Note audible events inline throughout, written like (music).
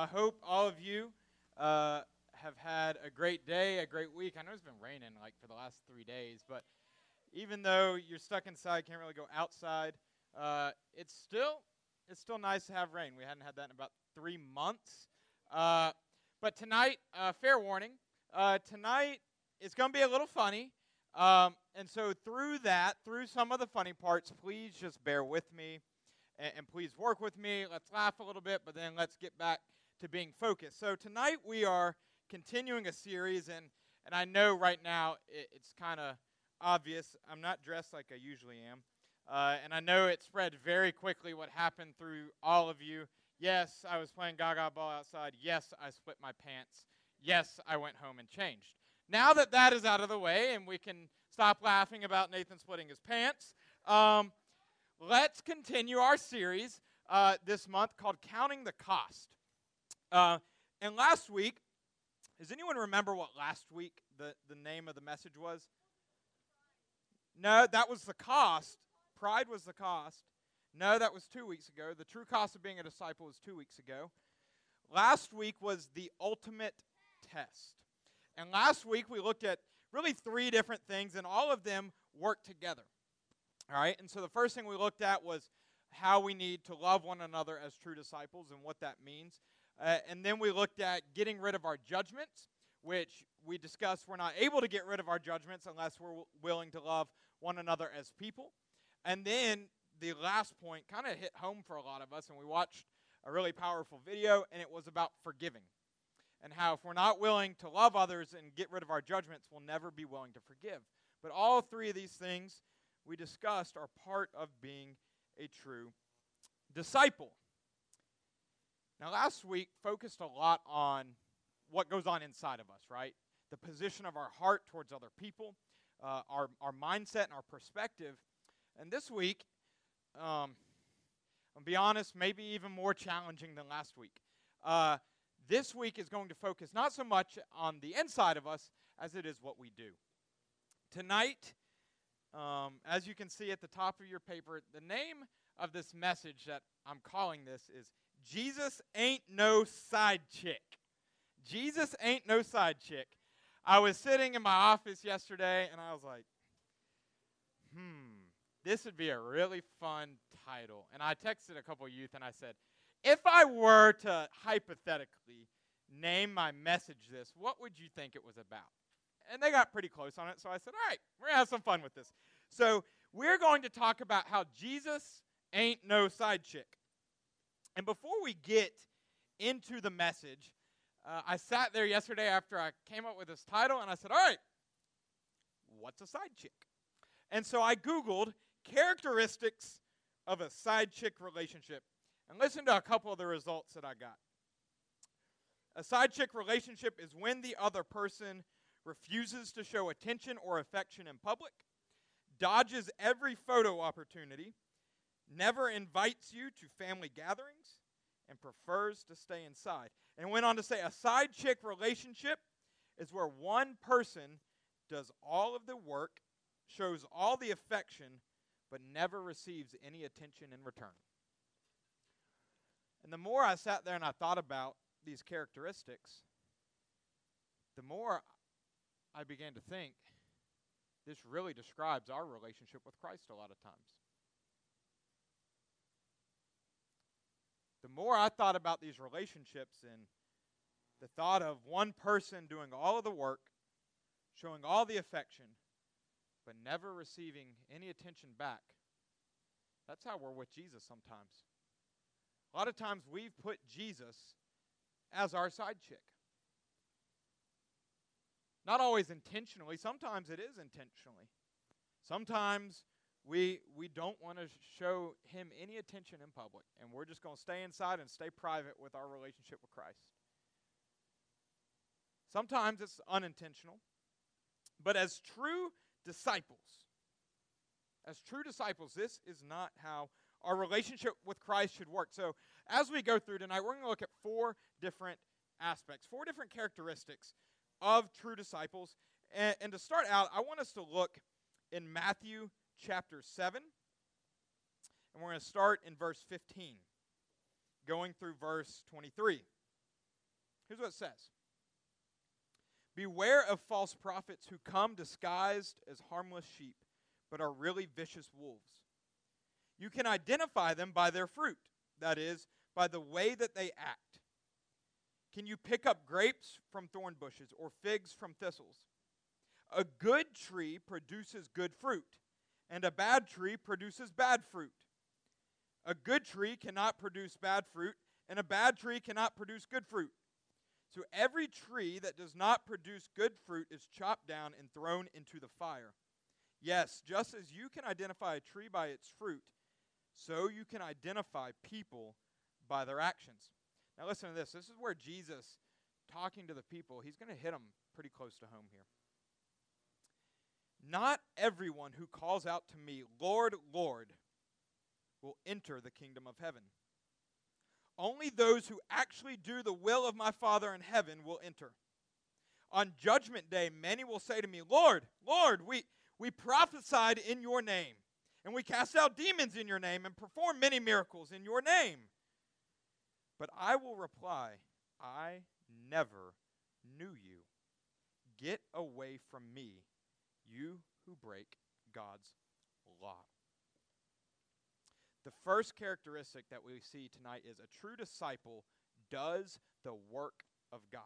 I hope all of you uh, have had a great day, a great week. I know it's been raining like for the last three days, but even though you're stuck inside, can't really go outside, uh, it's still it's still nice to have rain. We hadn't had that in about three months. Uh, but tonight, uh, fair warning, uh, tonight is going to be a little funny. Um, and so through that, through some of the funny parts, please just bear with me and, and please work with me. Let's laugh a little bit, but then let's get back to being focused. So tonight we are continuing a series, and, and I know right now it, it's kind of obvious. I'm not dressed like I usually am. Uh, and I know it spread very quickly what happened through all of you. Yes, I was playing gaga ball outside. Yes, I split my pants. Yes, I went home and changed. Now that that is out of the way and we can stop laughing about Nathan splitting his pants, um, let's continue our series uh, this month called Counting the Cost. Uh, and last week, does anyone remember what last week the, the name of the message was? No, that was the cost. Pride was the cost. No, that was two weeks ago. The true cost of being a disciple was two weeks ago. Last week was the ultimate test. And last week we looked at really three different things, and all of them work together. All right, and so the first thing we looked at was how we need to love one another as true disciples and what that means. Uh, and then we looked at getting rid of our judgments, which we discussed we're not able to get rid of our judgments unless we're w- willing to love one another as people. And then the last point kind of hit home for a lot of us, and we watched a really powerful video, and it was about forgiving. And how if we're not willing to love others and get rid of our judgments, we'll never be willing to forgive. But all three of these things we discussed are part of being a true disciple. Now, last week focused a lot on what goes on inside of us, right? The position of our heart towards other people, uh, our, our mindset and our perspective. And this week, um, I'll be honest, maybe even more challenging than last week. Uh, this week is going to focus not so much on the inside of us as it is what we do. Tonight, um, as you can see at the top of your paper, the name of this message that I'm calling this is Jesus Ain't No Side Chick. Jesus Ain't No Side Chick. I was sitting in my office yesterday and I was like, hmm, this would be a really fun title. And I texted a couple youth and I said, if I were to hypothetically name my message this, what would you think it was about? and they got pretty close on it. So I said, all right, we're going to have some fun with this. So we're going to talk about how Jesus ain't no side chick. And before we get into the message, uh, I sat there yesterday after I came up with this title and I said, all right, what's a side chick? And so I Googled characteristics of a side chick relationship and listen to a couple of the results that I got. A side chick relationship is when the other person refuses to show attention or affection in public, dodges every photo opportunity, never invites you to family gatherings, and prefers to stay inside. And went on to say a side chick relationship is where one person does all of the work, shows all the affection, but never receives any attention in return. And the more I sat there and I thought about these characteristics, the more I began to think this really describes our relationship with Christ a lot of times. More I thought about these relationships and the thought of one person doing all of the work, showing all the affection, but never receiving any attention back, that's how we're with Jesus sometimes. A lot of times we've put Jesus as our side chick. Not always intentionally, sometimes it is intentionally. Sometimes we we don't want to show him any attention in public and we're just going to stay inside and stay private with our relationship with Christ. Sometimes it's unintentional. But as true disciples, as true disciples, this is not how our relationship with Christ should work. So, as we go through tonight, we're going to look at four different aspects, four different characteristics of true disciples. And, and to start out, I want us to look in Matthew chapter 7. And we're going to start in verse 15, going through verse 23. Here's what it says Beware of false prophets who come disguised as harmless sheep, but are really vicious wolves. You can identify them by their fruit, that is, by the way that they act. Can you pick up grapes from thorn bushes or figs from thistles? A good tree produces good fruit, and a bad tree produces bad fruit. A good tree cannot produce bad fruit, and a bad tree cannot produce good fruit. So every tree that does not produce good fruit is chopped down and thrown into the fire. Yes, just as you can identify a tree by its fruit, so you can identify people by their actions. Now, listen to this. This is where Jesus, talking to the people, he's going to hit them pretty close to home here. Not everyone who calls out to me, Lord, Lord, will enter the kingdom of heaven. Only those who actually do the will of my Father in heaven will enter. On judgment day, many will say to me, Lord, Lord, we, we prophesied in your name, and we cast out demons in your name, and performed many miracles in your name. But I will reply, I never knew you. Get away from me, you who break God's law. The first characteristic that we see tonight is a true disciple does the work of God.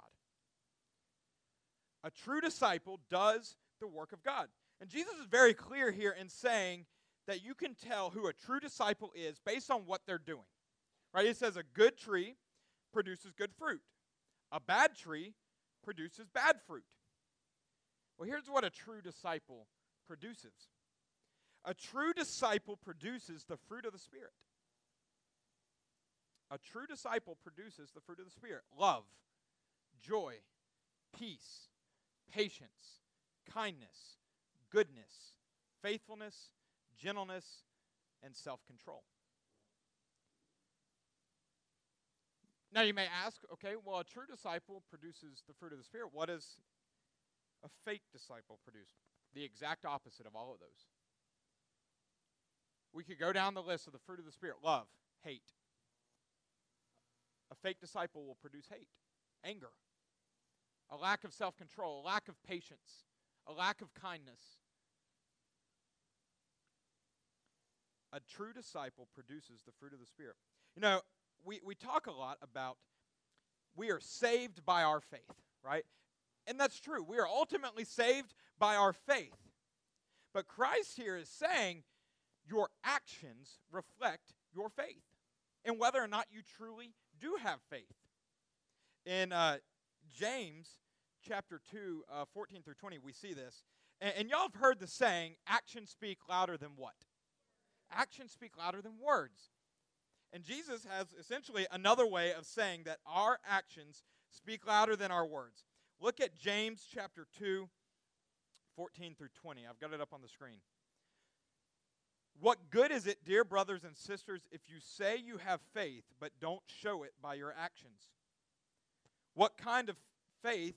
A true disciple does the work of God. And Jesus is very clear here in saying that you can tell who a true disciple is based on what they're doing. Right? He says a good tree produces good fruit. A bad tree produces bad fruit. Well, here's what a true disciple produces a true disciple produces the fruit of the Spirit. A true disciple produces the fruit of the Spirit love, joy, peace, patience, kindness, goodness, faithfulness, gentleness, and self control. Now you may ask, okay, well, a true disciple produces the fruit of the Spirit. What does a fake disciple produce? The exact opposite of all of those. We could go down the list of the fruit of the Spirit love, hate. A fake disciple will produce hate, anger, a lack of self control, a lack of patience, a lack of kindness. A true disciple produces the fruit of the Spirit. You know, we, we talk a lot about we are saved by our faith, right? And that's true. We are ultimately saved by our faith. But Christ here is saying your actions reflect your faith and whether or not you truly do have faith. In uh, James chapter 2, uh, 14 through 20, we see this. And, and y'all have heard the saying, actions speak louder than what? Actions speak louder than words. And Jesus has essentially another way of saying that our actions speak louder than our words. Look at James chapter 2, 14 through 20. I've got it up on the screen. What good is it, dear brothers and sisters, if you say you have faith but don't show it by your actions? What kind of faith?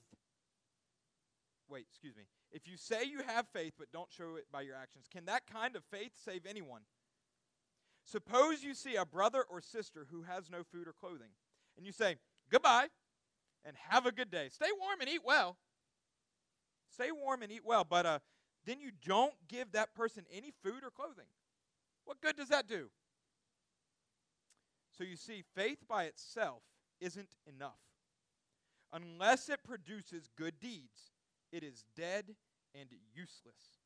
Wait, excuse me. If you say you have faith but don't show it by your actions, can that kind of faith save anyone? Suppose you see a brother or sister who has no food or clothing, and you say, Goodbye, and have a good day. Stay warm and eat well. Stay warm and eat well, but uh, then you don't give that person any food or clothing. What good does that do? So you see, faith by itself isn't enough. Unless it produces good deeds, it is dead and useless.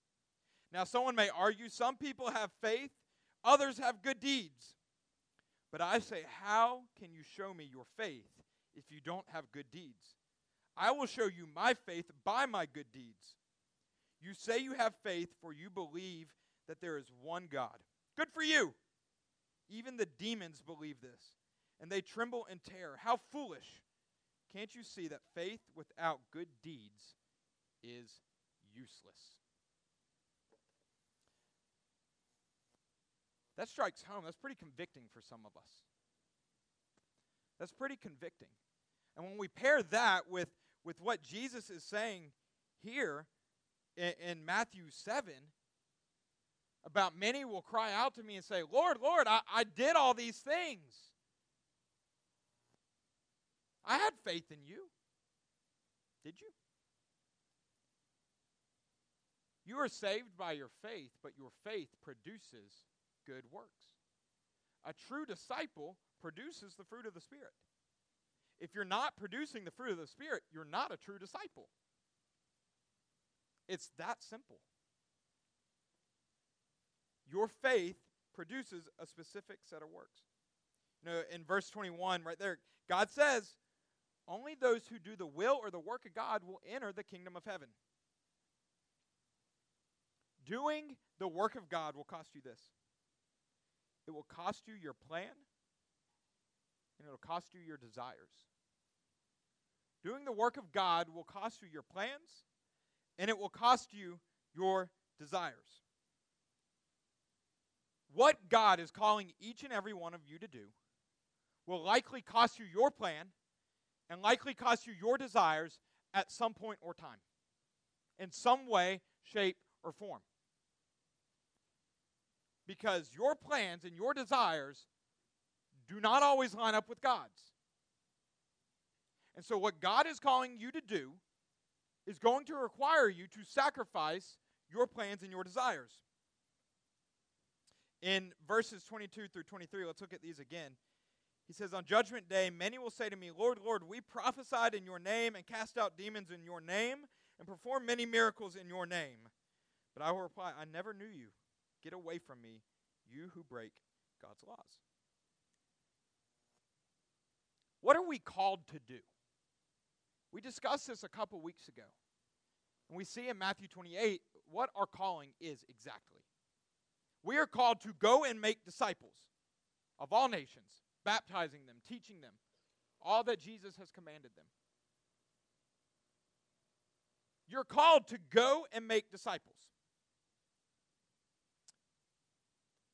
Now, someone may argue some people have faith, others have good deeds. But I say, how can you show me your faith if you don't have good deeds? I will show you my faith by my good deeds. You say you have faith, for you believe that there is one God. Good for you. Even the demons believe this, and they tremble in terror. How foolish. Can't you see that faith without good deeds is useless? That strikes home. That's pretty convicting for some of us. That's pretty convicting. And when we pair that with, with what Jesus is saying here in, in Matthew 7, about many will cry out to me and say, Lord, Lord, I, I did all these things. I had faith in you. Did you? You are saved by your faith, but your faith produces good works. A true disciple produces the fruit of the Spirit. If you're not producing the fruit of the Spirit, you're not a true disciple. It's that simple. Your faith produces a specific set of works. You know, in verse 21, right there, God says, only those who do the will or the work of God will enter the kingdom of heaven. Doing the work of God will cost you this it will cost you your plan, and it'll cost you your desires. Doing the work of God will cost you your plans, and it will cost you your desires. What God is calling each and every one of you to do will likely cost you your plan and likely cost you your desires at some point or time, in some way, shape, or form. Because your plans and your desires do not always line up with God's. And so, what God is calling you to do is going to require you to sacrifice your plans and your desires. In verses 22 through 23, let's look at these again. He says, On judgment day, many will say to me, Lord, Lord, we prophesied in your name and cast out demons in your name and performed many miracles in your name. But I will reply, I never knew you. Get away from me, you who break God's laws. What are we called to do? We discussed this a couple weeks ago. And we see in Matthew 28 what our calling is exactly. We are called to go and make disciples of all nations, baptizing them, teaching them all that Jesus has commanded them. You're called to go and make disciples.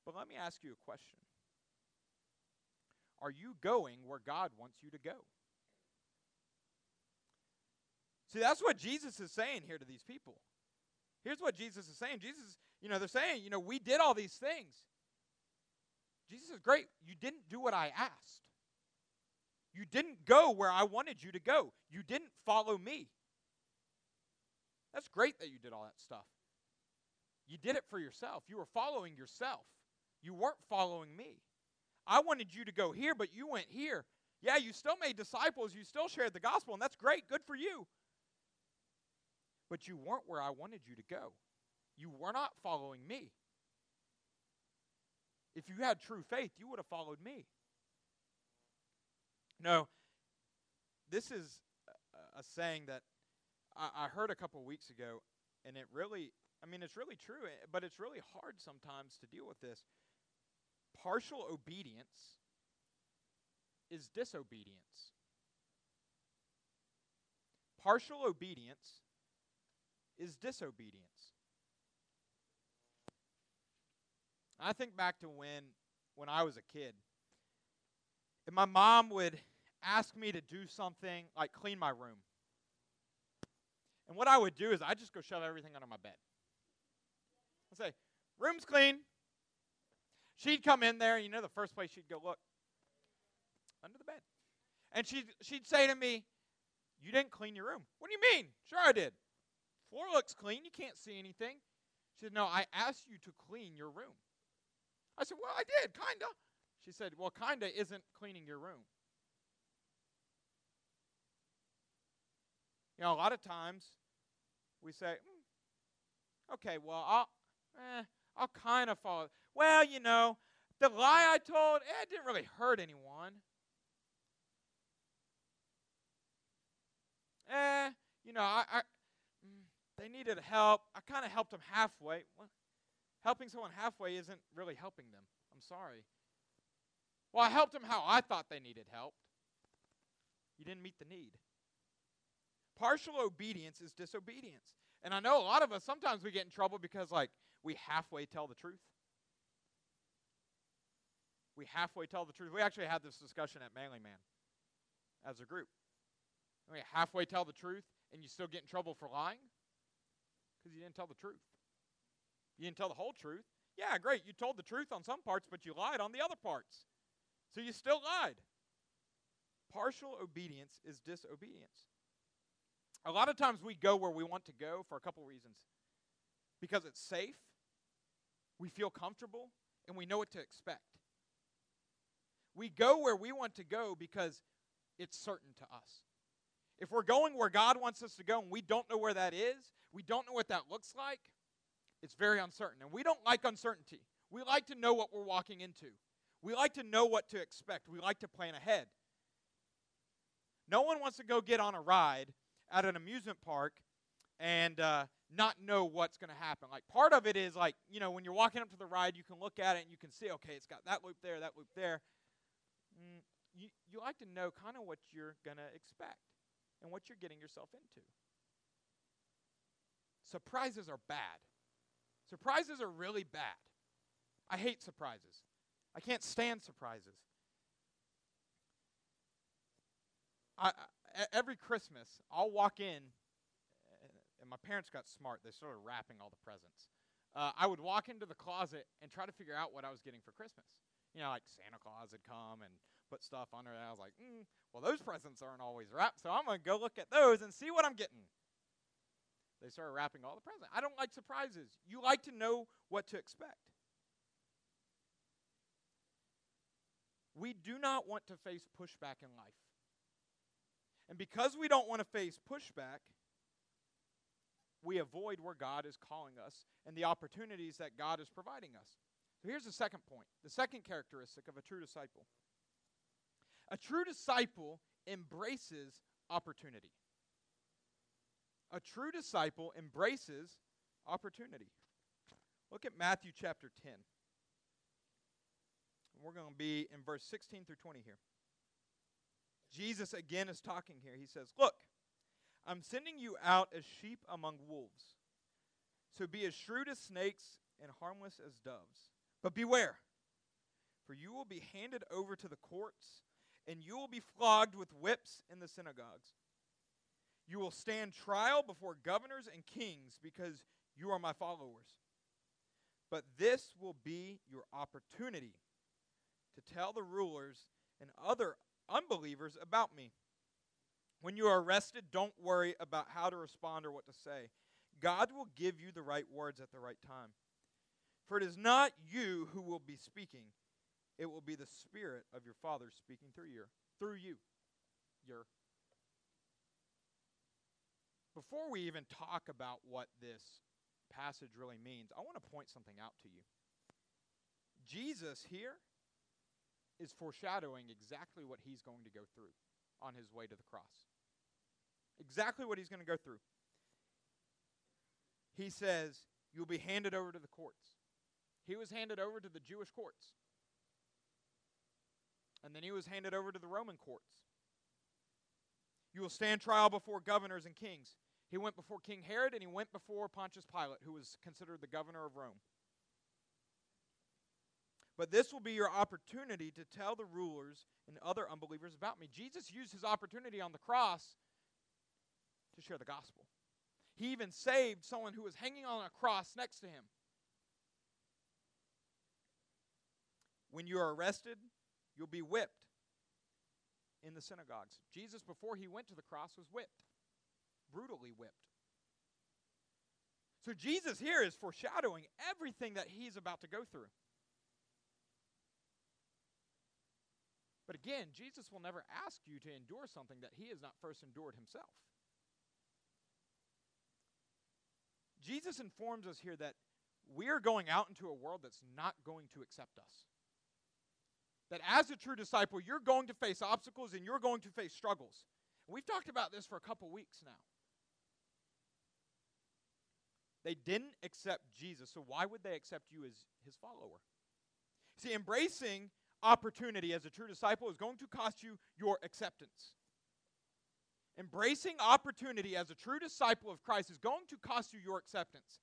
But let me ask you a question Are you going where God wants you to go? See, that's what Jesus is saying here to these people. Here's what Jesus is saying. Jesus, you know, they're saying, you know, we did all these things. Jesus is great. You didn't do what I asked. You didn't go where I wanted you to go. You didn't follow me. That's great that you did all that stuff. You did it for yourself. You were following yourself. You weren't following me. I wanted you to go here, but you went here. Yeah, you still made disciples. You still shared the gospel, and that's great. Good for you. But you weren't where I wanted you to go. You were not following me. If you had true faith, you would have followed me. No, this is a, saying that I, I heard a couple weeks ago, and it really, I mean, it's really true, eh, but it's really hard sometimes to deal with this. Partial obedience is disobedience. Partial obedience is disobedience. I think back to when when I was a kid. And my mom would ask me to do something like clean my room. And what I would do is I'd just go shove everything under my bed. I'd say, room's clean. She'd come in there, and you know the first place she'd go look? Under the bed. And she'd, she'd say to me, You didn't clean your room. What do you mean? Sure, I did. Floor looks clean. You can't see anything. She said, No, I asked you to clean your room. I said, Well, I did, kind of. She said, Well, kind of isn't cleaning your room. You know, a lot of times we say, mm, Okay, well, I'll, eh, I'll kind of follow. Well, you know, the lie I told, eh, it didn't really hurt anyone. Eh, you know, I, I mm, they needed help. I kind of helped them halfway. Well, helping someone halfway isn't really helping them. I'm sorry. Well, I helped them how I thought they needed help. You didn't meet the need. Partial obedience is disobedience. And I know a lot of us sometimes we get in trouble because like we halfway tell the truth. We halfway tell the truth. We actually had this discussion at Manly Man as a group. We halfway tell the truth and you still get in trouble for lying because you didn't tell the truth. You didn't tell the whole truth. Yeah, great. You told the truth on some parts, but you lied on the other parts. So you still lied. partial obedience is disobedience. A lot of times we go where we want to go for a couple reasons. Because it's safe, we feel comfortable, and we know what to expect. We go where we want to go because it's certain to us. If we're going where God wants us to go and we don't know where that is, we don't know what that looks like, it's very uncertain. And we don't like uncertainty. We like to know what we're walking into. We like to know what to expect. We like to plan ahead. No one wants to go get on a ride at an amusement park and uh, not know what's going to happen. Like part of it is like, you know, when you're walking up to the ride, you can look at it and you can see, okay, it's got that loop there, that loop there. Mm, you, you like to know kind of what you're going to expect and what you're getting yourself into. Surprises are bad. Surprises are really bad. I hate surprises. I can't stand surprises. I, I, every Christmas, I'll walk in, and my parents got smart. They started wrapping all the presents. Uh, I would walk into the closet and try to figure out what I was getting for Christmas. You know, like Santa Claus had come and put stuff under it. I was like, mm, well, those presents aren't always wrapped, so I'm going to go look at those and see what I'm getting. They started wrapping all the presents. I don't like surprises. You like to know what to expect. We do not want to face pushback in life. And because we don't want to face pushback, we avoid where God is calling us and the opportunities that God is providing us. So here's the second point the second characteristic of a true disciple. A true disciple embraces opportunity. A true disciple embraces opportunity. Look at Matthew chapter 10. We're going to be in verse 16 through 20 here. Jesus again is talking here. He says, Look, I'm sending you out as sheep among wolves. So be as shrewd as snakes and harmless as doves. But beware, for you will be handed over to the courts, and you will be flogged with whips in the synagogues. You will stand trial before governors and kings because you are my followers. But this will be your opportunity to tell the rulers and other unbelievers about me. When you are arrested, don't worry about how to respond or what to say. God will give you the right words at the right time. For it is not you who will be speaking, it will be the Spirit of your Father speaking through you. Through you. Your. Before we even talk about what this passage really means, I want to point something out to you. Jesus here is foreshadowing exactly what he's going to go through on his way to the cross. Exactly what he's going to go through. He says, You'll be handed over to the courts. He was handed over to the Jewish courts. And then he was handed over to the Roman courts. You will stand trial before governors and kings. He went before King Herod and he went before Pontius Pilate, who was considered the governor of Rome. But this will be your opportunity to tell the rulers and other unbelievers about me. Jesus used his opportunity on the cross to share the gospel. He even saved someone who was hanging on a cross next to him. When you are arrested, you'll be whipped in the synagogues. Jesus, before he went to the cross, was whipped, brutally whipped. So Jesus here is foreshadowing everything that he's about to go through. But again, Jesus will never ask you to endure something that he has not first endured himself. Jesus informs us here that we are going out into a world that's not going to accept us. That as a true disciple, you're going to face obstacles and you're going to face struggles. We've talked about this for a couple weeks now. They didn't accept Jesus, so why would they accept you as his follower? See, embracing opportunity as a true disciple is going to cost you your acceptance. Embracing opportunity as a true disciple of Christ is going to cost you your acceptance.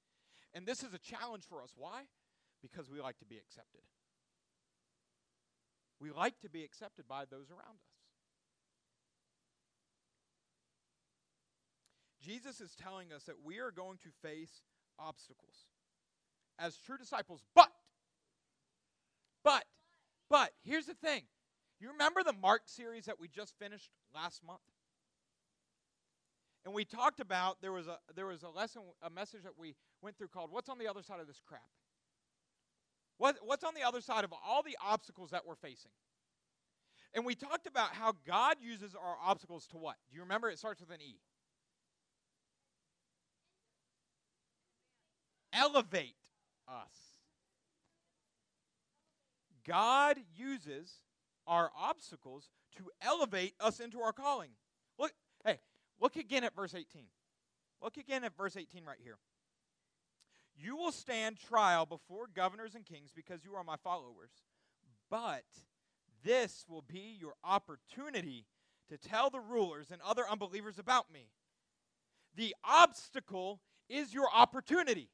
And this is a challenge for us. Why? Because we like to be accepted. We like to be accepted by those around us. Jesus is telling us that we are going to face obstacles as true disciples, but, but, but here's the thing You remember the Mark series that we just finished last month? And we talked about there was a there was a lesson a message that we went through called what's on the other side of this crap? What, what's on the other side of all the obstacles that we're facing? And we talked about how God uses our obstacles to what? Do you remember? It starts with an E. Elevate us. God uses our obstacles to elevate us into our calling. Look, hey, look again at verse 18. Look again at verse 18 right here. You will stand trial before governors and kings because you are my followers. But this will be your opportunity to tell the rulers and other unbelievers about me. The obstacle is your opportunity.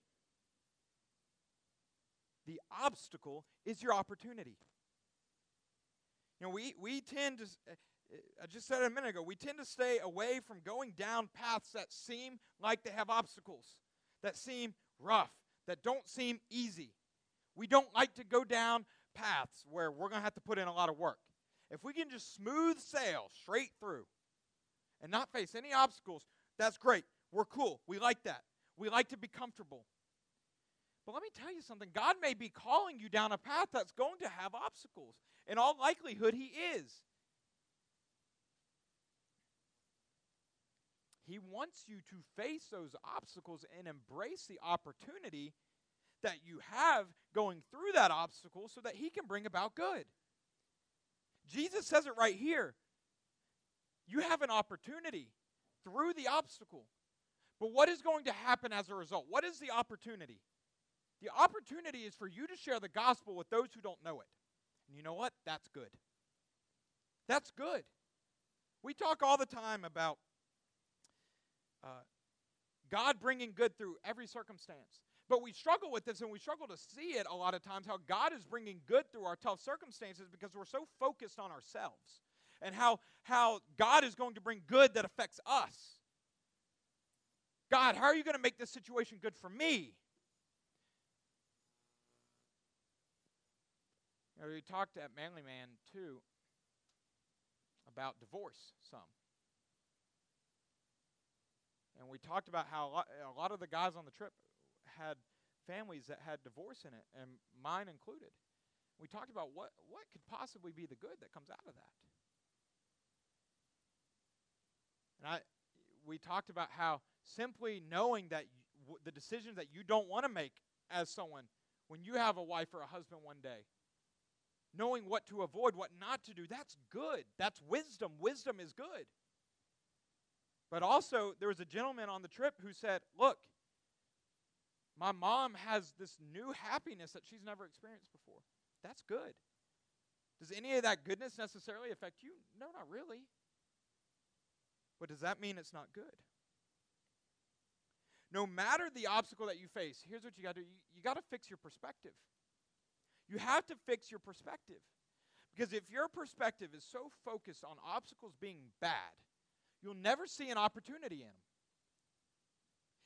The obstacle is your opportunity. You know, we, we tend to, uh, I just said it a minute ago, we tend to stay away from going down paths that seem like they have obstacles, that seem rough, that don't seem easy. We don't like to go down paths where we're going to have to put in a lot of work. If we can just smooth sail straight through and not face any obstacles, that's great. We're cool. We like that. We like to be comfortable. But let me tell you something God may be calling you down a path that's going to have obstacles. In all likelihood, He is. He wants you to face those obstacles and embrace the opportunity that you have going through that obstacle so that He can bring about good. Jesus says it right here. You have an opportunity through the obstacle. But what is going to happen as a result? What is the opportunity? The opportunity is for you to share the gospel with those who don't know it. And you know what? That's good. That's good. We talk all the time about uh, God bringing good through every circumstance. But we struggle with this and we struggle to see it a lot of times how God is bringing good through our tough circumstances because we're so focused on ourselves and how, how God is going to bring good that affects us. God, how are you going to make this situation good for me? You know, we talked at Manly Man too about divorce some. And we talked about how a lot, a lot of the guys on the trip had families that had divorce in it, and mine included. We talked about what, what could possibly be the good that comes out of that. And I, we talked about how simply knowing that you, the decisions that you don't want to make as someone when you have a wife or a husband one day, knowing what to avoid, what not to do, that's good. That's wisdom. Wisdom is good. But also, there was a gentleman on the trip who said, Look, my mom has this new happiness that she's never experienced before. That's good. Does any of that goodness necessarily affect you? No, not really. But does that mean it's not good? No matter the obstacle that you face, here's what you got to do you, you got to fix your perspective. You have to fix your perspective. Because if your perspective is so focused on obstacles being bad, you'll never see an opportunity in them.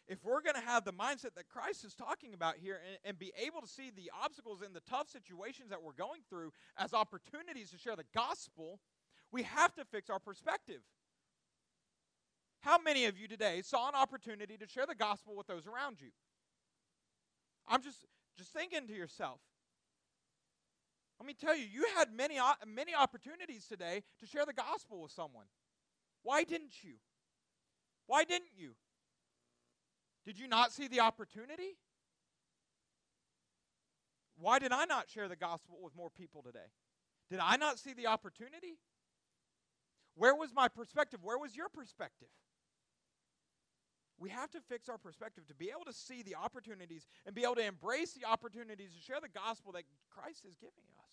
If we're going to have the mindset that Christ is talking about here and, and, be able to see the obstacles and the tough situations that we're going through as opportunities to share the gospel, we have to fix our perspective. How many of you today saw an opportunity to share the gospel with those around you? I'm just just thinking to yourself. Let me tell you, you had many many opportunities today to share the gospel with someone. Why didn't you? Why didn't you? Did you not see the opportunity? Why did I not share the gospel with more people today? Did I not see the opportunity? Where was my perspective? Where was your perspective? We have to fix our perspective to be able to see the opportunities and be able to embrace the opportunities to share the gospel that Christ is giving us.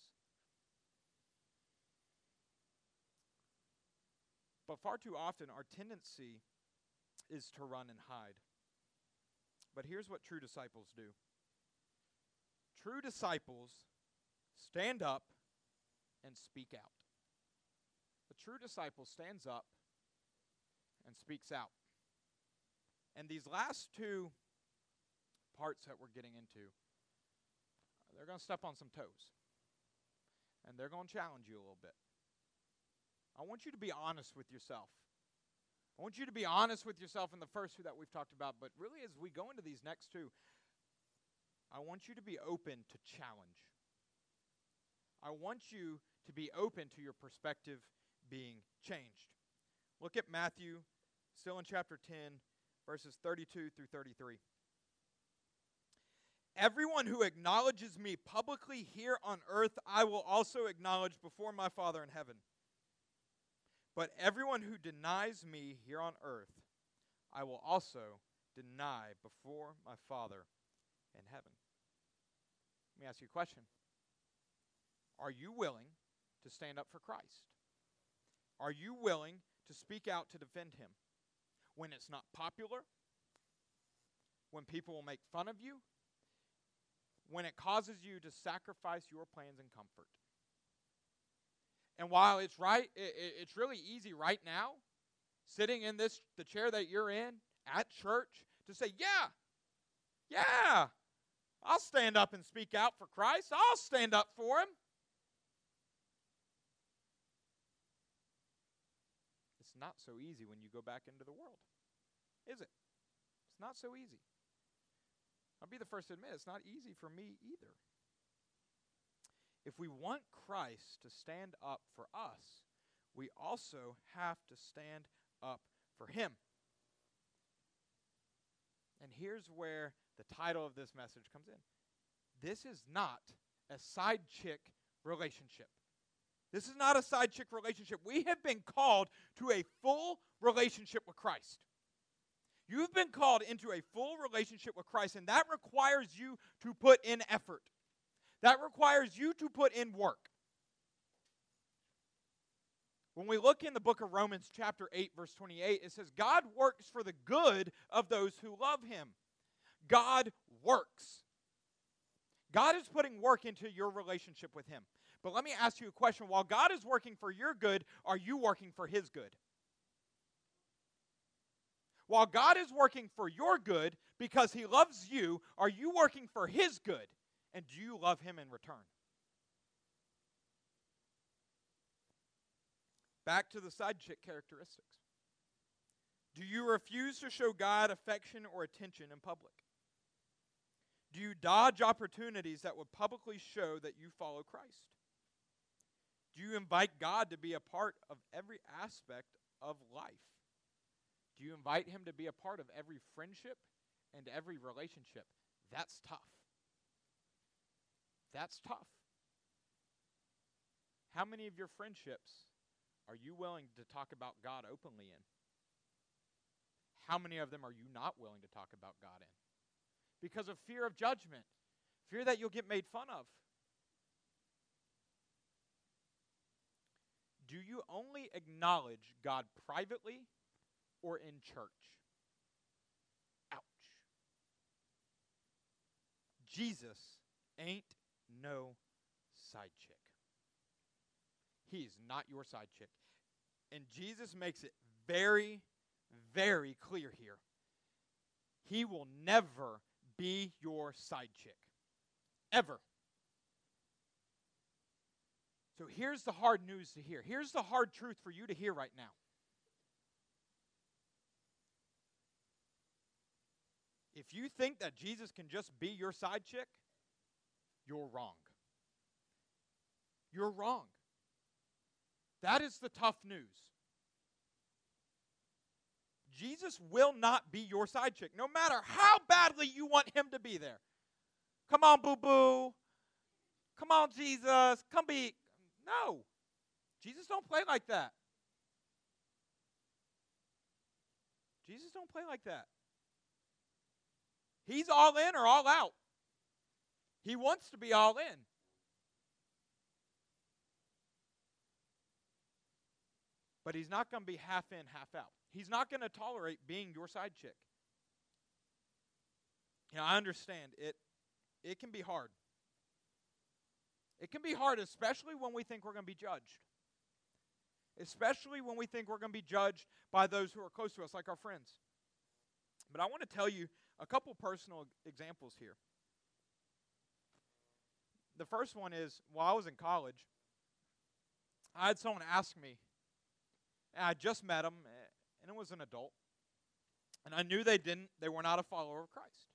But far too often, our tendency is to run and hide. But here's what true disciples do true disciples stand up and speak out. A true disciple stands up and speaks out. And these last two parts that we're getting into, they're going to step on some toes. And they're going to challenge you a little bit. I want you to be honest with yourself. I want you to be honest with yourself in the first two that we've talked about, but really as we go into these next two, I want you to be open to challenge. I want you to be open to your perspective being changed. Look at Matthew, still in chapter 10, verses 32 through 33. Everyone who acknowledges me publicly here on earth, I will also acknowledge before my Father in heaven. But everyone who denies me here on earth, I will also deny before my Father in heaven. Let me ask you a question Are you willing to stand up for Christ? Are you willing to speak out to defend him when it's not popular? When people will make fun of you? When it causes you to sacrifice your plans and comfort? And while it's right, it, it's really easy right now, sitting in this the chair that you're in at church, to say, "Yeah, yeah, I'll stand up and speak out for Christ. I'll stand up for Him." It's not so easy when you go back into the world, is it? It's not so easy. I'll be the first to admit it's not easy for me either. If we want Christ to stand up for us, we also have to stand up for him. And here's where the title of this message comes in. This is not a side chick relationship. This is not a side chick relationship. We have been called to a full relationship with Christ. You've been called into a full relationship with Christ, and that requires you to put in effort. That requires you to put in work. When we look in the book of Romans, chapter 8, verse 28, it says, God works for the good of those who love him. God works. God is putting work into your relationship with him. But let me ask you a question. While God is working for your good, are you working for his good? While God is working for your good because he loves you, are you working for his good? And do you love him in return? Back to the side chick characteristics. Do you refuse to show God affection or attention in public? Do you dodge opportunities that would publicly show that you follow Christ? Do you invite God to be a part of every aspect of life? Do you invite Him to be a part of every friendship and every relationship? That's tough. That's tough. How many of your friendships are you willing to talk about God openly in? How many of them are you not willing to talk about God in? Because of fear of judgment, fear that you'll get made fun of. Do you only acknowledge God privately or in church? Ouch. Jesus ain't no side chick. He's not your side chick. And Jesus makes it very, very clear here. He will never be your side chick. Ever. So here's the hard news to hear. Here's the hard truth for you to hear right now. If you think that Jesus can just be your side chick, you're wrong. You're wrong. That is the tough news. Jesus will not be your side chick, no matter how badly you want him to be there. Come on, boo boo. Come on, Jesus. Come be. No. Jesus don't play like that. Jesus don't play like that. He's all in or all out. He wants to be all in. But he's not going to be half in, half out. He's not going to tolerate being your side chick. You know, I understand it it can be hard. It can be hard especially when we think we're going to be judged. Especially when we think we're going to be judged by those who are close to us like our friends. But I want to tell you a couple personal examples here. The first one is while I was in college, I had someone ask me, And I just met them, and it was an adult. And I knew they didn't, they were not a follower of Christ.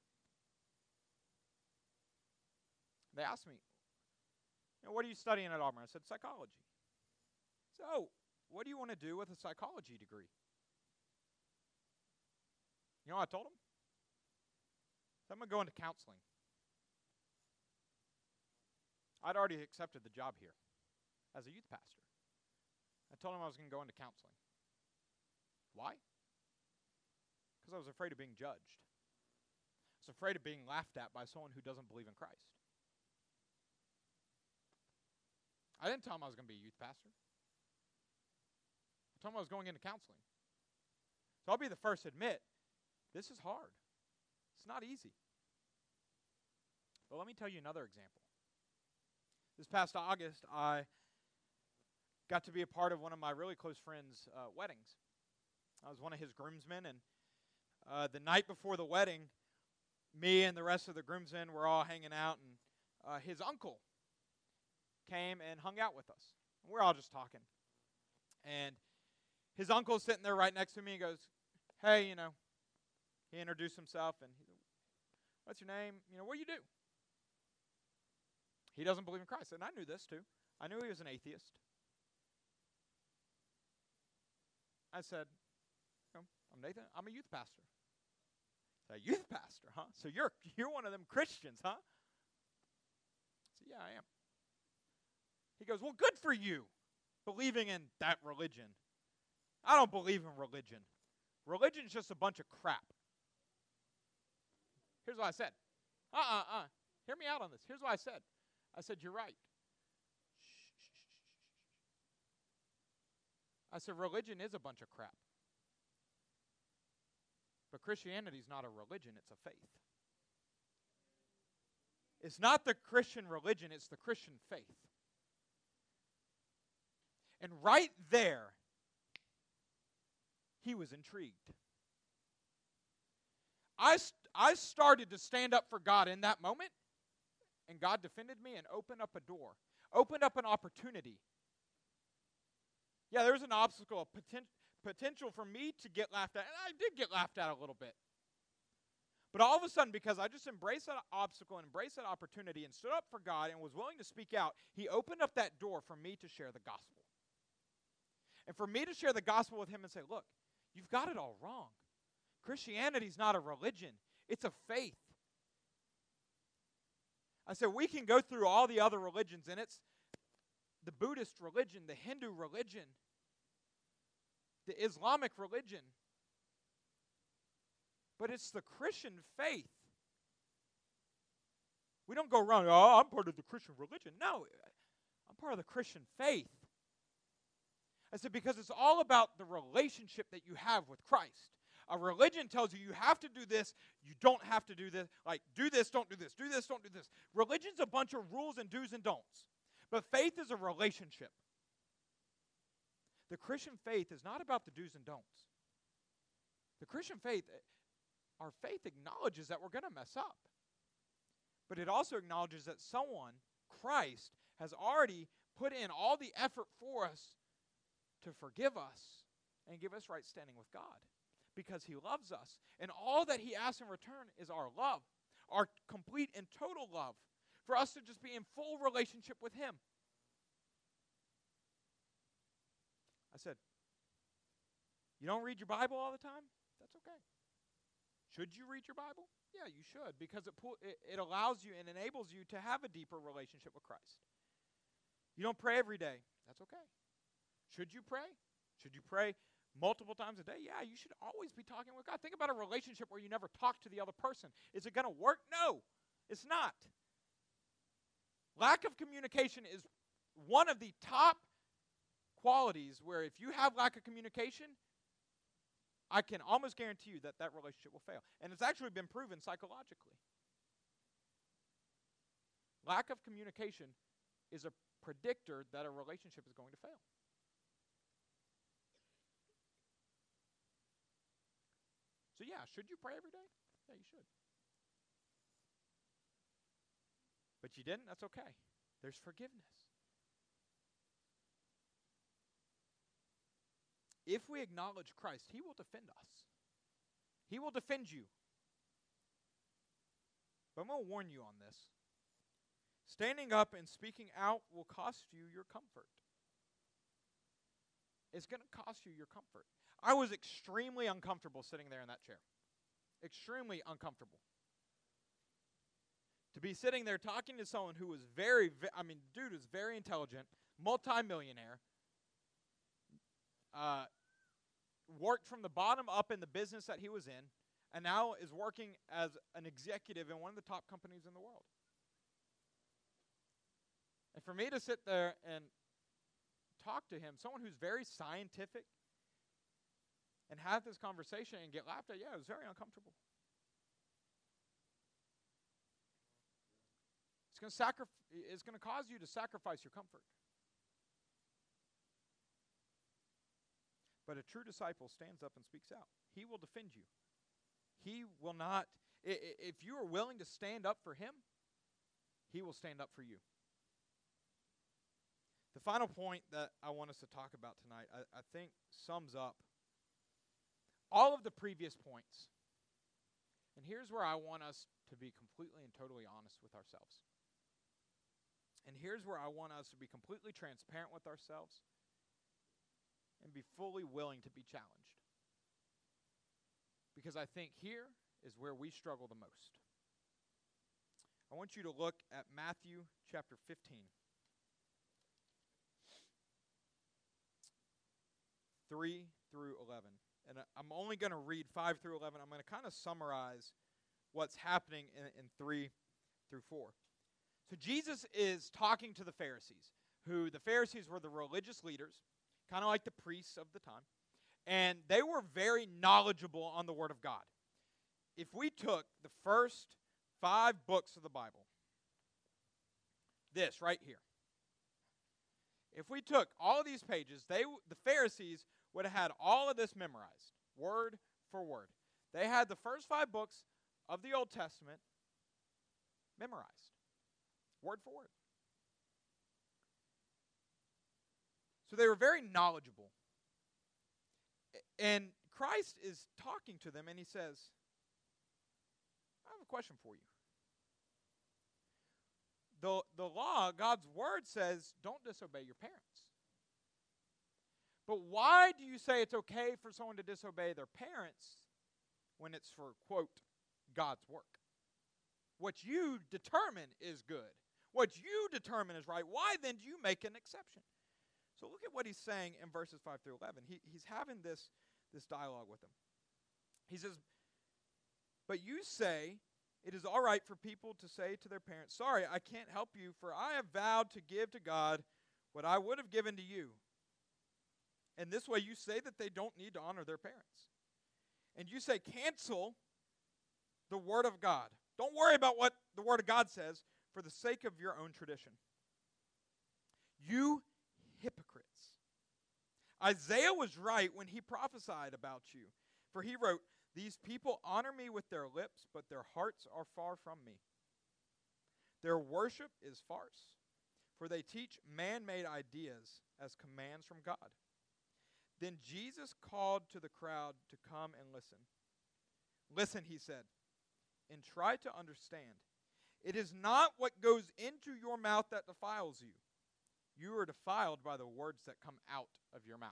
They asked me, you know, what are you studying at Auburn? I said, psychology. So, oh, what do you want to do with a psychology degree? You know what I told them? I'm going to go into counseling. I'd already accepted the job here as a youth pastor. I told him I was going to go into counseling. Why? Because I was afraid of being judged. I was afraid of being laughed at by someone who doesn't believe in Christ. I didn't tell him I was going to be a youth pastor. I told him I was going into counseling. So I'll be the first to admit this is hard. It's not easy. But let me tell you another example. This past August, I got to be a part of one of my really close friends' uh, weddings. I was one of his groomsmen, and uh, the night before the wedding, me and the rest of the groomsmen were all hanging out, and uh, his uncle came and hung out with us. And we're all just talking. And his uncle's sitting there right next to me. He goes, Hey, you know, he introduced himself, and he What's your name? You know, what do you do? He doesn't believe in Christ. And I knew this too. I knew he was an atheist. I said, I'm Nathan. I'm a youth pastor. A youth pastor, huh? So you're (laughs) you're one of them Christians, huh? I said, Yeah, I am. He goes, Well, good for you, believing in that religion. I don't believe in religion. Religion's just a bunch of crap. Here's what I said. Uh uh uh. Hear me out on this. Here's what I said. I said, You're right. I said, Religion is a bunch of crap. But Christianity is not a religion, it's a faith. It's not the Christian religion, it's the Christian faith. And right there, he was intrigued. I, st- I started to stand up for God in that moment, and God defended me and opened up a door, opened up an opportunity. Yeah, there was an obstacle, a poten- potential for me to get laughed at, and I did get laughed at a little bit. But all of a sudden, because I just embraced that obstacle and embraced that opportunity and stood up for God and was willing to speak out, He opened up that door for me to share the gospel. And for me to share the gospel with Him and say, look, you've got it all wrong. Christianity is not a religion, it's a faith. I said, we can go through all the other religions, and it's the Buddhist religion, the Hindu religion, the Islamic religion. But it's the Christian faith. We don't go around, oh, I'm part of the Christian religion. No, I'm part of the Christian faith. I said, because it's all about the relationship that you have with Christ. A religion tells you you have to do this, you don't have to do this. Like, do this, don't do this, do this, don't do this. Religion's a bunch of rules and do's and don'ts. But faith is a relationship. The Christian faith is not about the do's and don'ts. The Christian faith, eh, our faith acknowledges that we're going to mess up. But it also acknowledges that someone, Christ, has already put in all the effort for us to forgive us and give us right standing with God because he loves us. And all that he asks in return is our love, our complete and total love, for us to just be in full relationship with him. I said, You don't read your Bible all the time? That's okay. Should you read your Bible? Yeah, you should, because it, it, it allows you and enables you to have a deeper relationship with Christ. You don't pray every day. That's okay. Should you pray? Should you pray multiple times a day? Yeah, you should always be talking with God. Think about a relationship where you never talk to the other person. Is it going to work? No, it's not. Lack of communication is one of the top qualities where if you have lack of communication, I can almost guarantee you that that relationship will fail. And it's actually been proven psychologically. Lack of communication is a predictor that a relationship is going to fail. So, yeah, should you pray every day? Yeah, you should. But you didn't? That's okay. There's forgiveness. if we acknowledge Christ, He will defend us. He will defend you. But I'm going to warn you on this. Standing up and speaking out will cost you your comfort. It's going to cost you your comfort. I was extremely uncomfortable sitting there in that chair. Extremely uncomfortable. To be sitting there talking to someone who was very, I mean, dude is very intelligent, multimillionaire, uh, worked from the bottom up in the business that he was in, and now is working as an executive in one of the top companies in the world. And for me to sit there and talk to him, someone who's very scientific, and have this conversation and get laughed at, yeah, it was very uncomfortable. It's going to sacrifice it's going to cause you to sacrifice your comfort. But a true disciple stands up and speaks out. He will defend you. He will not if you are willing to stand up for him, he will stand up for you. The final point that I want us to talk about tonight, I, I think, sums up all of the previous points. And here's where I want us to be completely and totally honest with ourselves. And here's where I want us to be completely transparent with ourselves and be fully willing to be challenged. Because I think here is where we struggle the most. I want you to look at Matthew chapter 15. 3 through 11. And I'm only going to read 5 through 11. I'm going to kind of summarize what's happening in, in 3 through 4. So Jesus is talking to the Pharisees, who the Pharisees were the religious leaders, kind of like the priests of the time, and they were very knowledgeable on the Word of God. If we took the first five books of the Bible, this right here, if we took all these pages, they the Pharisees would have had all of this memorized, word for word. They had the first five books of the Old Testament memorized, word for word. So they were very knowledgeable. And Christ is talking to them, and he says, I have a question for you. The, the law, God's word says, don't disobey your parents. But why do you say it's okay for someone to disobey their parents when it's for, quote, God's work? What you determine is good. What you determine is right. Why then do you make an exception? So look at what he's saying in verses 5 through 11. He, he's having this, this dialogue with them. He says, But you say it is all right for people to say to their parents, Sorry, I can't help you, for I have vowed to give to God what I would have given to you. And this way you say that they don't need to honor their parents. And you say, cancel the Word of God. Don't worry about what the Word of God says for the sake of your own tradition. You hypocrites. Isaiah was right when he prophesied about you, for he wrote, These people honor me with their lips, but their hearts are far from me. Their worship is farce, for they teach man made ideas as commands from God. Then Jesus called to the crowd to come and listen. Listen, he said, and try to understand. It is not what goes into your mouth that defiles you. You are defiled by the words that come out of your mouth.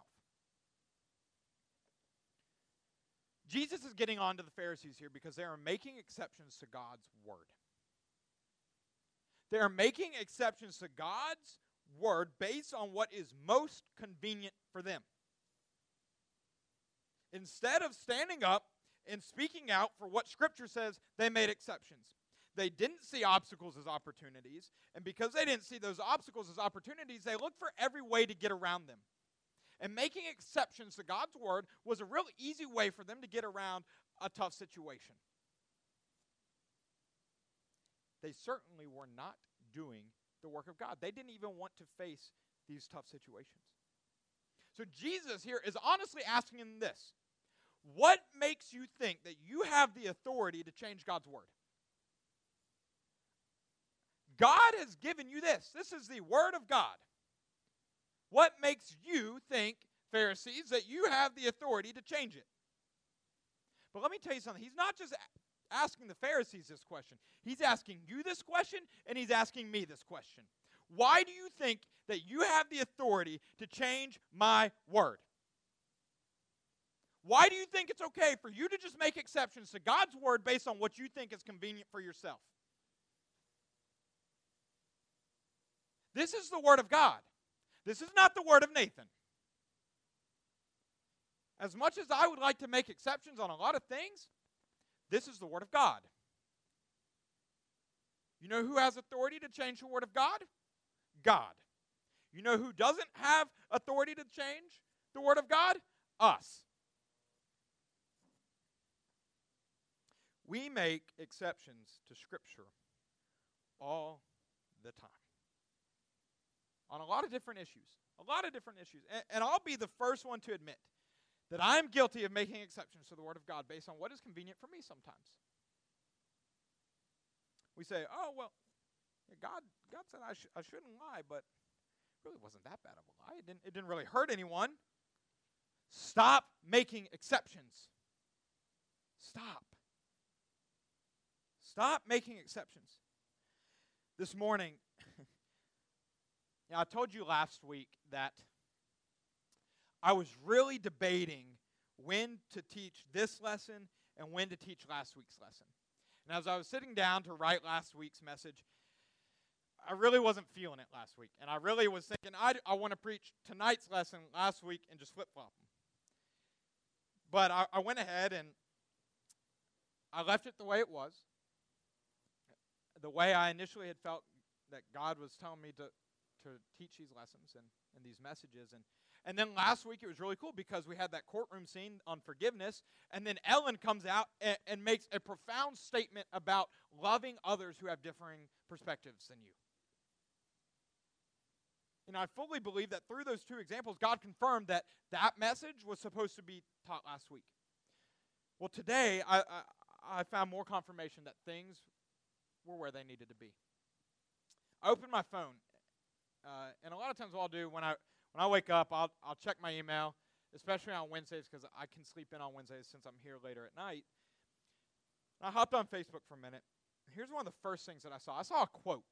Jesus is getting on to the Pharisees here because they are making exceptions to God's word. They are making exceptions to God's word based on what is most convenient for them. Instead of standing up and speaking out for what Scripture says, they made exceptions. They didn't see obstacles as opportunities, and because they didn't see those obstacles as opportunities, they looked for every way to get around them. And making exceptions to God's word was a real easy way for them to get around a tough situation. They certainly were not doing the work of God. They didn't even want to face these tough situations. So Jesus here is honestly asking them this What makes you think that you have the authority to change God's word? God has given you this. This is the word of God. What makes you think, Pharisees, that you have the authority to change it. But let me tell you something. He's not just asking the Pharisees this question, he's asking you this question, and he's asking me this question. Why do you think that you have the authority to change my word? Why do you think it's okay for you to just make exceptions to God's word based on what you think is convenient for yourself? This is the word of God. This is not the word of Nathan. As much as I would like to make exceptions on a lot of things, this is the word of God. You know who has authority to change the word of God? God. You know who doesn't have authority to change the word of God? Us. We make exceptions to Scripture all the time on a lot of different issues. A lot of different issues. And, and, I'll be the first one to admit that I'm guilty of making exceptions to the Word of God based on what is convenient for me sometimes. We say, oh, well, God, God said I, sh- I shouldn't lie, but it really wasn't that bad of a lie. It didn't, it didn't really hurt anyone. Stop making exceptions. Stop. Stop making exceptions. This morning, (laughs) now I told you last week that I was really debating when to teach this lesson and when to teach last week's lesson. And as I was sitting down to write last week's message, I really wasn't feeling it last week. And I really was thinking, I, I want to preach tonight's lesson last week and just flip flop them. But I, I went ahead and I left it the way it was the way I initially had felt that God was telling me to, to teach these lessons and, and these messages. And, and then last week it was really cool because we had that courtroom scene on forgiveness. And then Ellen comes out and, and makes a profound statement about loving others who have differing perspectives than you. And I fully believe that through those two examples, God confirmed that that message was supposed to be taught last week. Well, today I, I, I found more confirmation that things were where they needed to be. I opened my phone, uh, and a lot of times what I'll do when I when I wake up, I'll I'll check my email, especially on Wednesdays because I can sleep in on Wednesdays since I'm here later at night. I hopped on Facebook for a minute. Here's one of the first things that I saw. I saw a quote,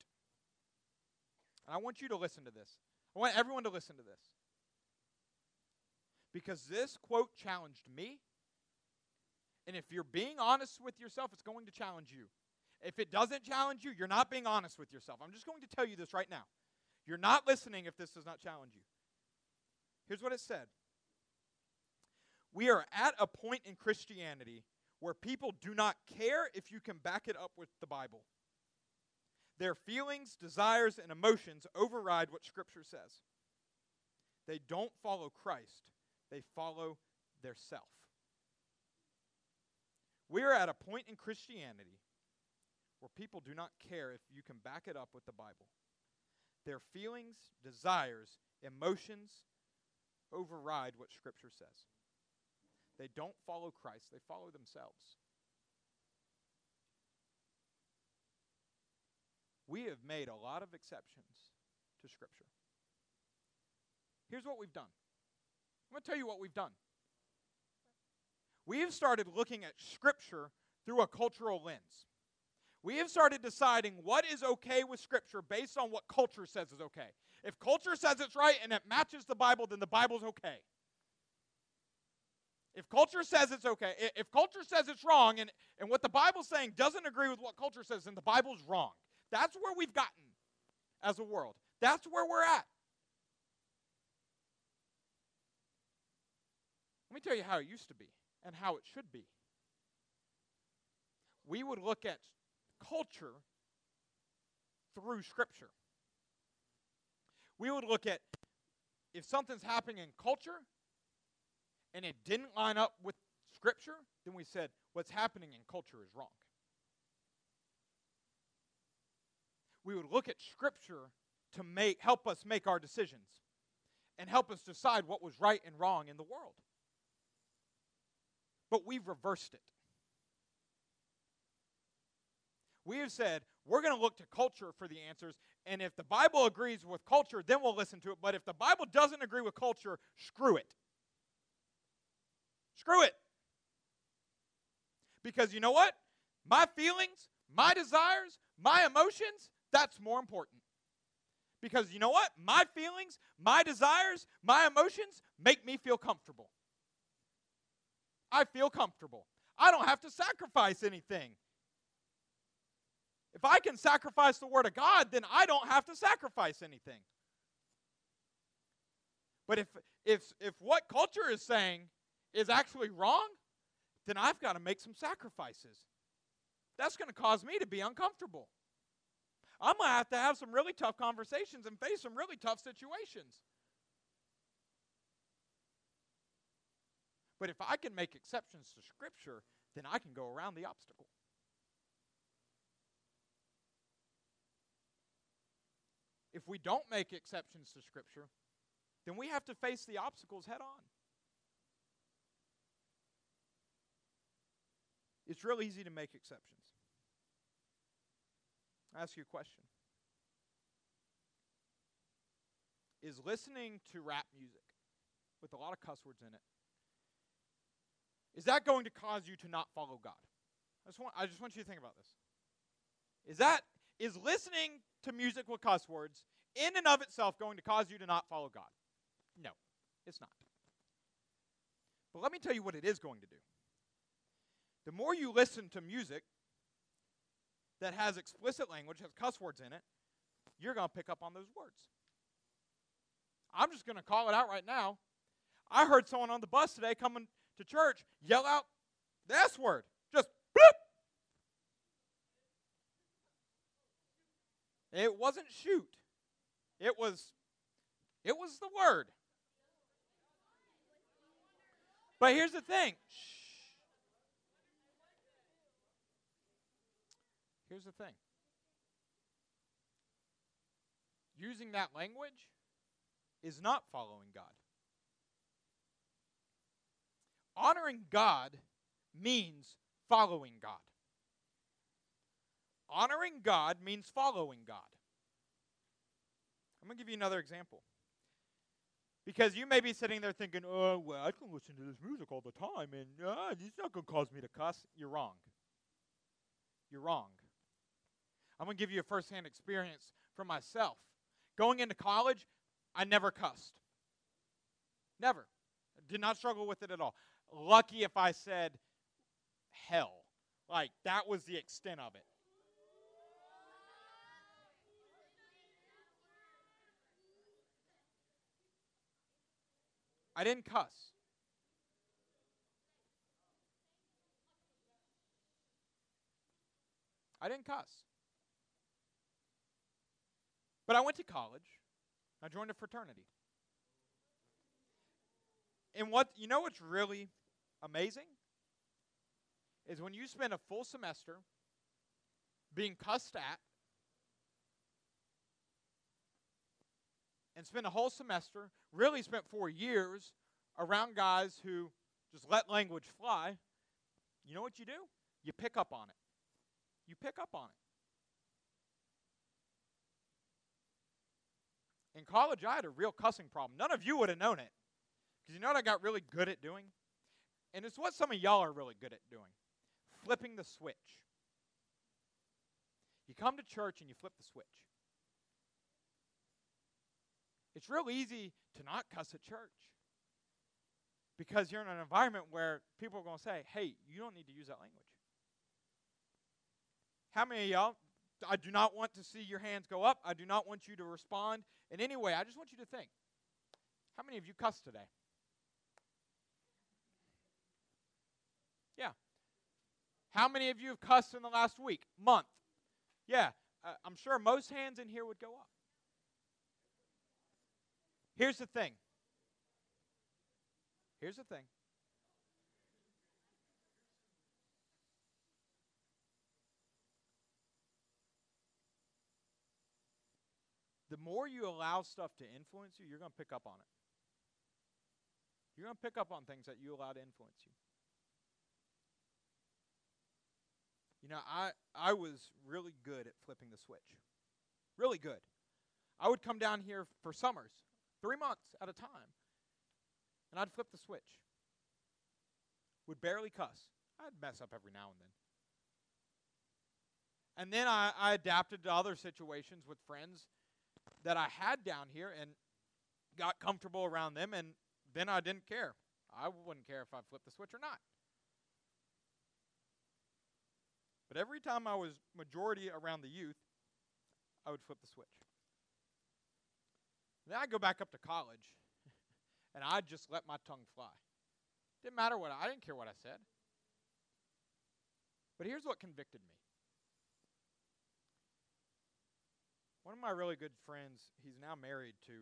and I want you to listen to this. I want everyone to listen to this because this quote challenged me. And if you're being honest with yourself, it's going to challenge you. If it doesn't challenge you, you're not being honest with yourself. I'm just going to tell you this right now. You're not listening if this does not challenge you. Here's what it said We are at a point in Christianity where people do not care if you can back it up with the Bible. Their feelings, desires, and emotions override what Scripture says. They don't follow Christ, they follow their self. We are at a point in Christianity where people do not care if you can back it up with the Bible. Their feelings, desires, emotions override what Scripture says. They don't follow Christ, they follow themselves. We have made a lot of exceptions to Scripture. Here's what we've done I'm going to tell you what we've done. We have started looking at Scripture through a cultural lens. We have started deciding what is okay with Scripture based on what culture says is okay. If culture says it's right and it matches the Bible, then the Bible's okay. If culture says it's okay, if culture says it's wrong and, and what the Bible's saying doesn't agree with what culture says, then the Bible's wrong. That's where we've gotten as a world. That's where we're at. Let me tell you how it used to be and how it should be. We would look at culture through Scripture. We would look at if something's happening in culture and it didn't line up with Scripture, then we said what's happening in culture is wrong. We would look at Scripture to make, help us make our decisions and help us decide what was right and wrong in the world. But we've reversed it. We have said we're going to look to culture for the answers, and if the Bible agrees with culture, then we'll listen to it. But if the Bible doesn't agree with culture, screw it. Screw it. Because you know what? My feelings, my desires, my emotions, that's more important. Because you know what? My feelings, my desires, my emotions make me feel comfortable. I feel comfortable. I don't have to sacrifice anything. If I can sacrifice the Word of God, then I don't have to sacrifice anything. But if, if, if what culture is saying is actually wrong, then I've got to make some sacrifices. That's going to cause me to be uncomfortable. I'm going to have to have some really tough conversations and face some really tough situations. But if I can make exceptions to Scripture, then I can go around the obstacle. If we don't make exceptions to Scripture, then we have to face the obstacles head on. It's real easy to make exceptions. I ask you a question. Is listening to rap music with a lot of cuss words in it, is that going to cause you to not follow God? I just want, I just want you to think about this. Is that is listening to music with cuss words in and of itself going to cause you to not follow God? No, it's not. But let me tell you what it is going to do. The more you listen to music that has explicit language, has cuss words in it, you're going to pick up on those words. I'm just going to call it out right now. I heard someone on the bus today coming to church yell out the S word. Just bloop. It wasn't shoot. It was it was the word. But here's the thing. Here's the thing. Using that language is not following God. Honoring God means following God. Honoring God means following God. I'm going to give you another example. Because you may be sitting there thinking, oh, well, I can listen to this music all the time, and uh, it's not going to cause me to cuss. You're wrong. You're wrong. I'm going to give you a firsthand experience for myself. Going into college, I never cussed. Never. Did not struggle with it at all. Lucky if I said hell. Like, that was the extent of it. I didn't cuss. I didn't cuss. But I went to college. I joined a fraternity. And what you know what's really amazing is when you spend a full semester being cussed at and spend a whole semester, really spent four years around guys who just let language fly, you know what you do? You pick up on it. You pick up on it. In college, I had a real cussing problem. None of you would have known it. Because you know what I got really good at doing? And it's what some of y'all are really good at doing flipping the switch. You come to church and you flip the switch. It's real easy to not cuss at church because you're in an environment where people are going to say, hey, you don't need to use that language. How many of y'all? I do not want to see your hands go up. I do not want you to respond in any way. I just want you to think. How many of you cussed today? Yeah. How many of you have cussed in the last week, month? Yeah. Uh, I'm sure most hands in here would go up. Here's the thing. Here's the thing. The more you allow stuff to influence you, you're going to pick up on it. You're going to pick up on things that you allow to influence you. You know, I, I was really good at flipping the switch. Really good. I would come down here for summers three months at a time. And I'd flip the switch. would barely cuss. I'd mess up every now and then. And then I, I adapted to other situations with friends that I had down here and got comfortable around them, and then I didn't care. I wouldn't care if I flipped the switch or not. But every time I was majority around the youth, I would flip the switch. Then I'd go back up to college, (laughs) and I'd just let my tongue fly. Didn't matter what I, I didn't care what I said. But here's what convicted me. One of my really good friends, he's now married to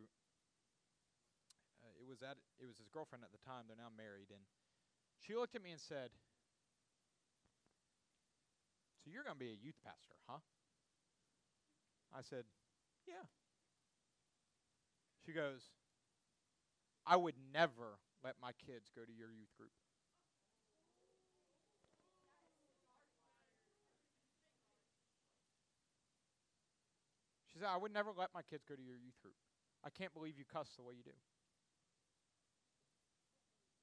uh, it was at it was his girlfriend at the time. They're now married and she looked at me and said, "So you're going to be a youth pastor, huh?" I said, "Yeah." She goes, "I would never let my kids go to your youth group." I would never let my kids go to your youth group. I can't believe you cuss the way you do.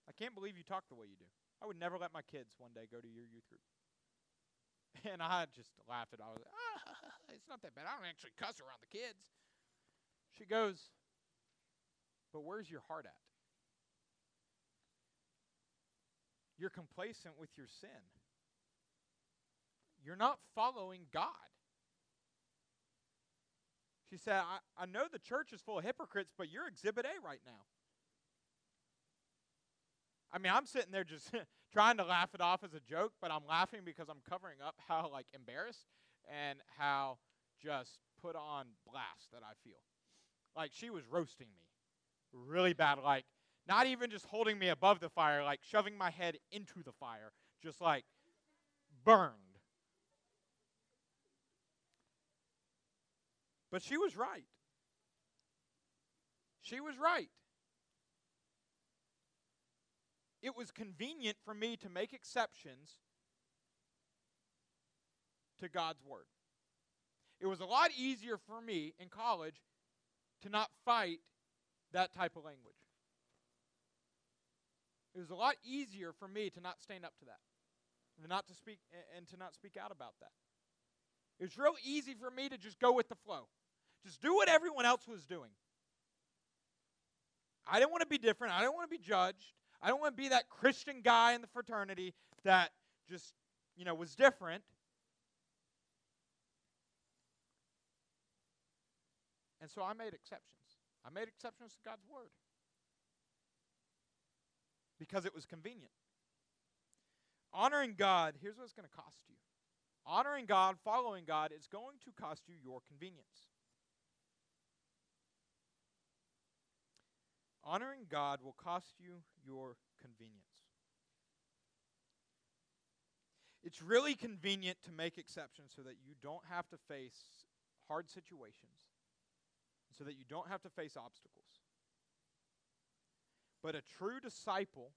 I can't believe you talk the way you do. I would never let my kids one day go to your youth group. (laughs) And I just laughed at it. I was like, ah, it's not that bad. I don't actually cuss around the kids. She goes, but where's your heart at? You're complacent with your sin. You're not following God. She said, I, I know the church is full of hypocrites, but you're exhibit A right now. I mean, I'm sitting there just (laughs) trying to laugh it off as a joke, but I'm laughing because I'm covering up how like embarrassed and how just put on blast that I feel. Like she was roasting me really bad, like not even just holding me above the fire, like shoving my head into the fire, just like burned. But she was right. She was right. It was convenient for me to make exceptions to God's word. It was a lot easier for me in college to not fight that type of language. It was a lot easier for me to not stand up to that, and not to speak and to not speak out about that. It was real easy for me to just go with the flow. Just do what everyone else was doing. I didn't want to be different. I didn't want to be judged. I don't want to be that Christian guy in the fraternity that just, you know, was different. And so I made exceptions. I made exceptions to God's word because it was convenient. Honoring God, here's what it's going to cost you. Honoring God, following God, is going to cost you your convenience. Honoring God will cost you your convenience. It's really convenient to make exceptions so that you don't have to face hard situations, so that you don't have to face obstacles. But a true disciple,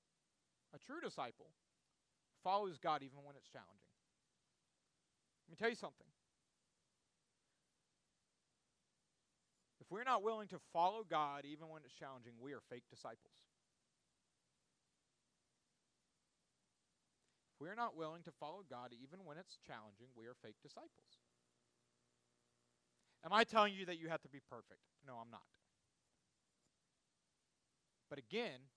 a true disciple, follows God even when it's challenging. Let me tell you something. If we're not willing to follow God even when it's challenging, we are fake disciples. If we're not willing to follow God even when it's challenging, we are fake disciples. Am I telling you that you have to be perfect? No, I'm not. But again,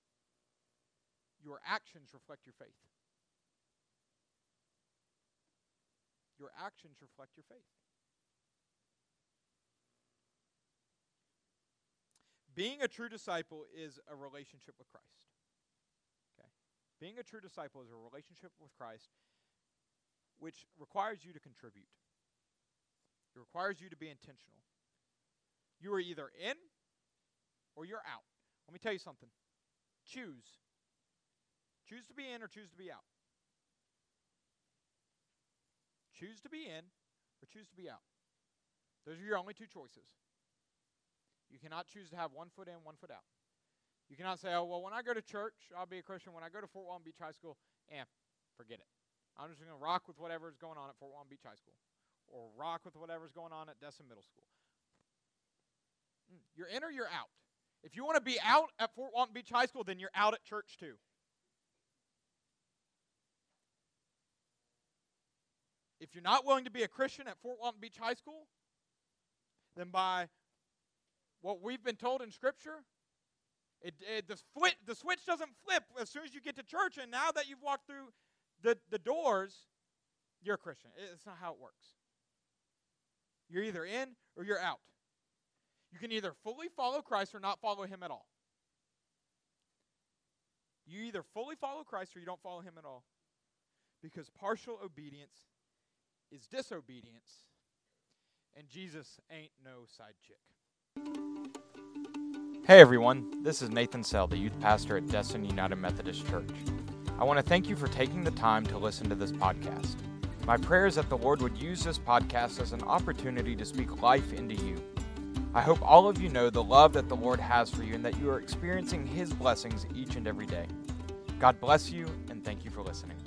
your actions reflect your faith. Your actions reflect your faith. Being a true disciple is a relationship with Christ. Okay? Being a true disciple is a relationship with Christ which requires you to contribute. It requires you to be intentional. You are either in or you're out. Let me tell you something. Choose. Choose to be in or choose to be out. Choose to be in or choose to be out. Those are your only two choices. You cannot choose to have one foot in, one foot out. You cannot say, oh, well, when I go to church, I'll be a Christian. When I go to Fort Walton Beach High School, eh, forget it. I'm just going to rock with whatever's going on at Fort Walton Beach High School or rock with whatever's going on at Destin Middle School. Mm, you're in or you're out. If you want to be out at Fort Walton Beach High School, then you're out at church too. If you're not willing to be a Christian at Fort Walton Beach High School, then by what we've been told in Scripture, it, it, the, the switch doesn't flip as soon as you get to church, and now that you've walked through the, the doors, you're a Christian. It's not how it works. You're either in or you're out. You can either fully follow Christ or not follow him at all. You either fully follow Christ or you don't follow him at all. Because partial obedience is disobedience, and Jesus ain't no side chick. Hey everyone, this is Nathan Sell, the youth pastor at Destin United Methodist Church. I want to thank you for taking the time to listen to this podcast. My prayer is that the Lord would use this podcast as an opportunity to speak life into you. I hope all of you know the love that the Lord has for you and that you are experiencing His blessings each and every day. God bless you, and thank you for listening.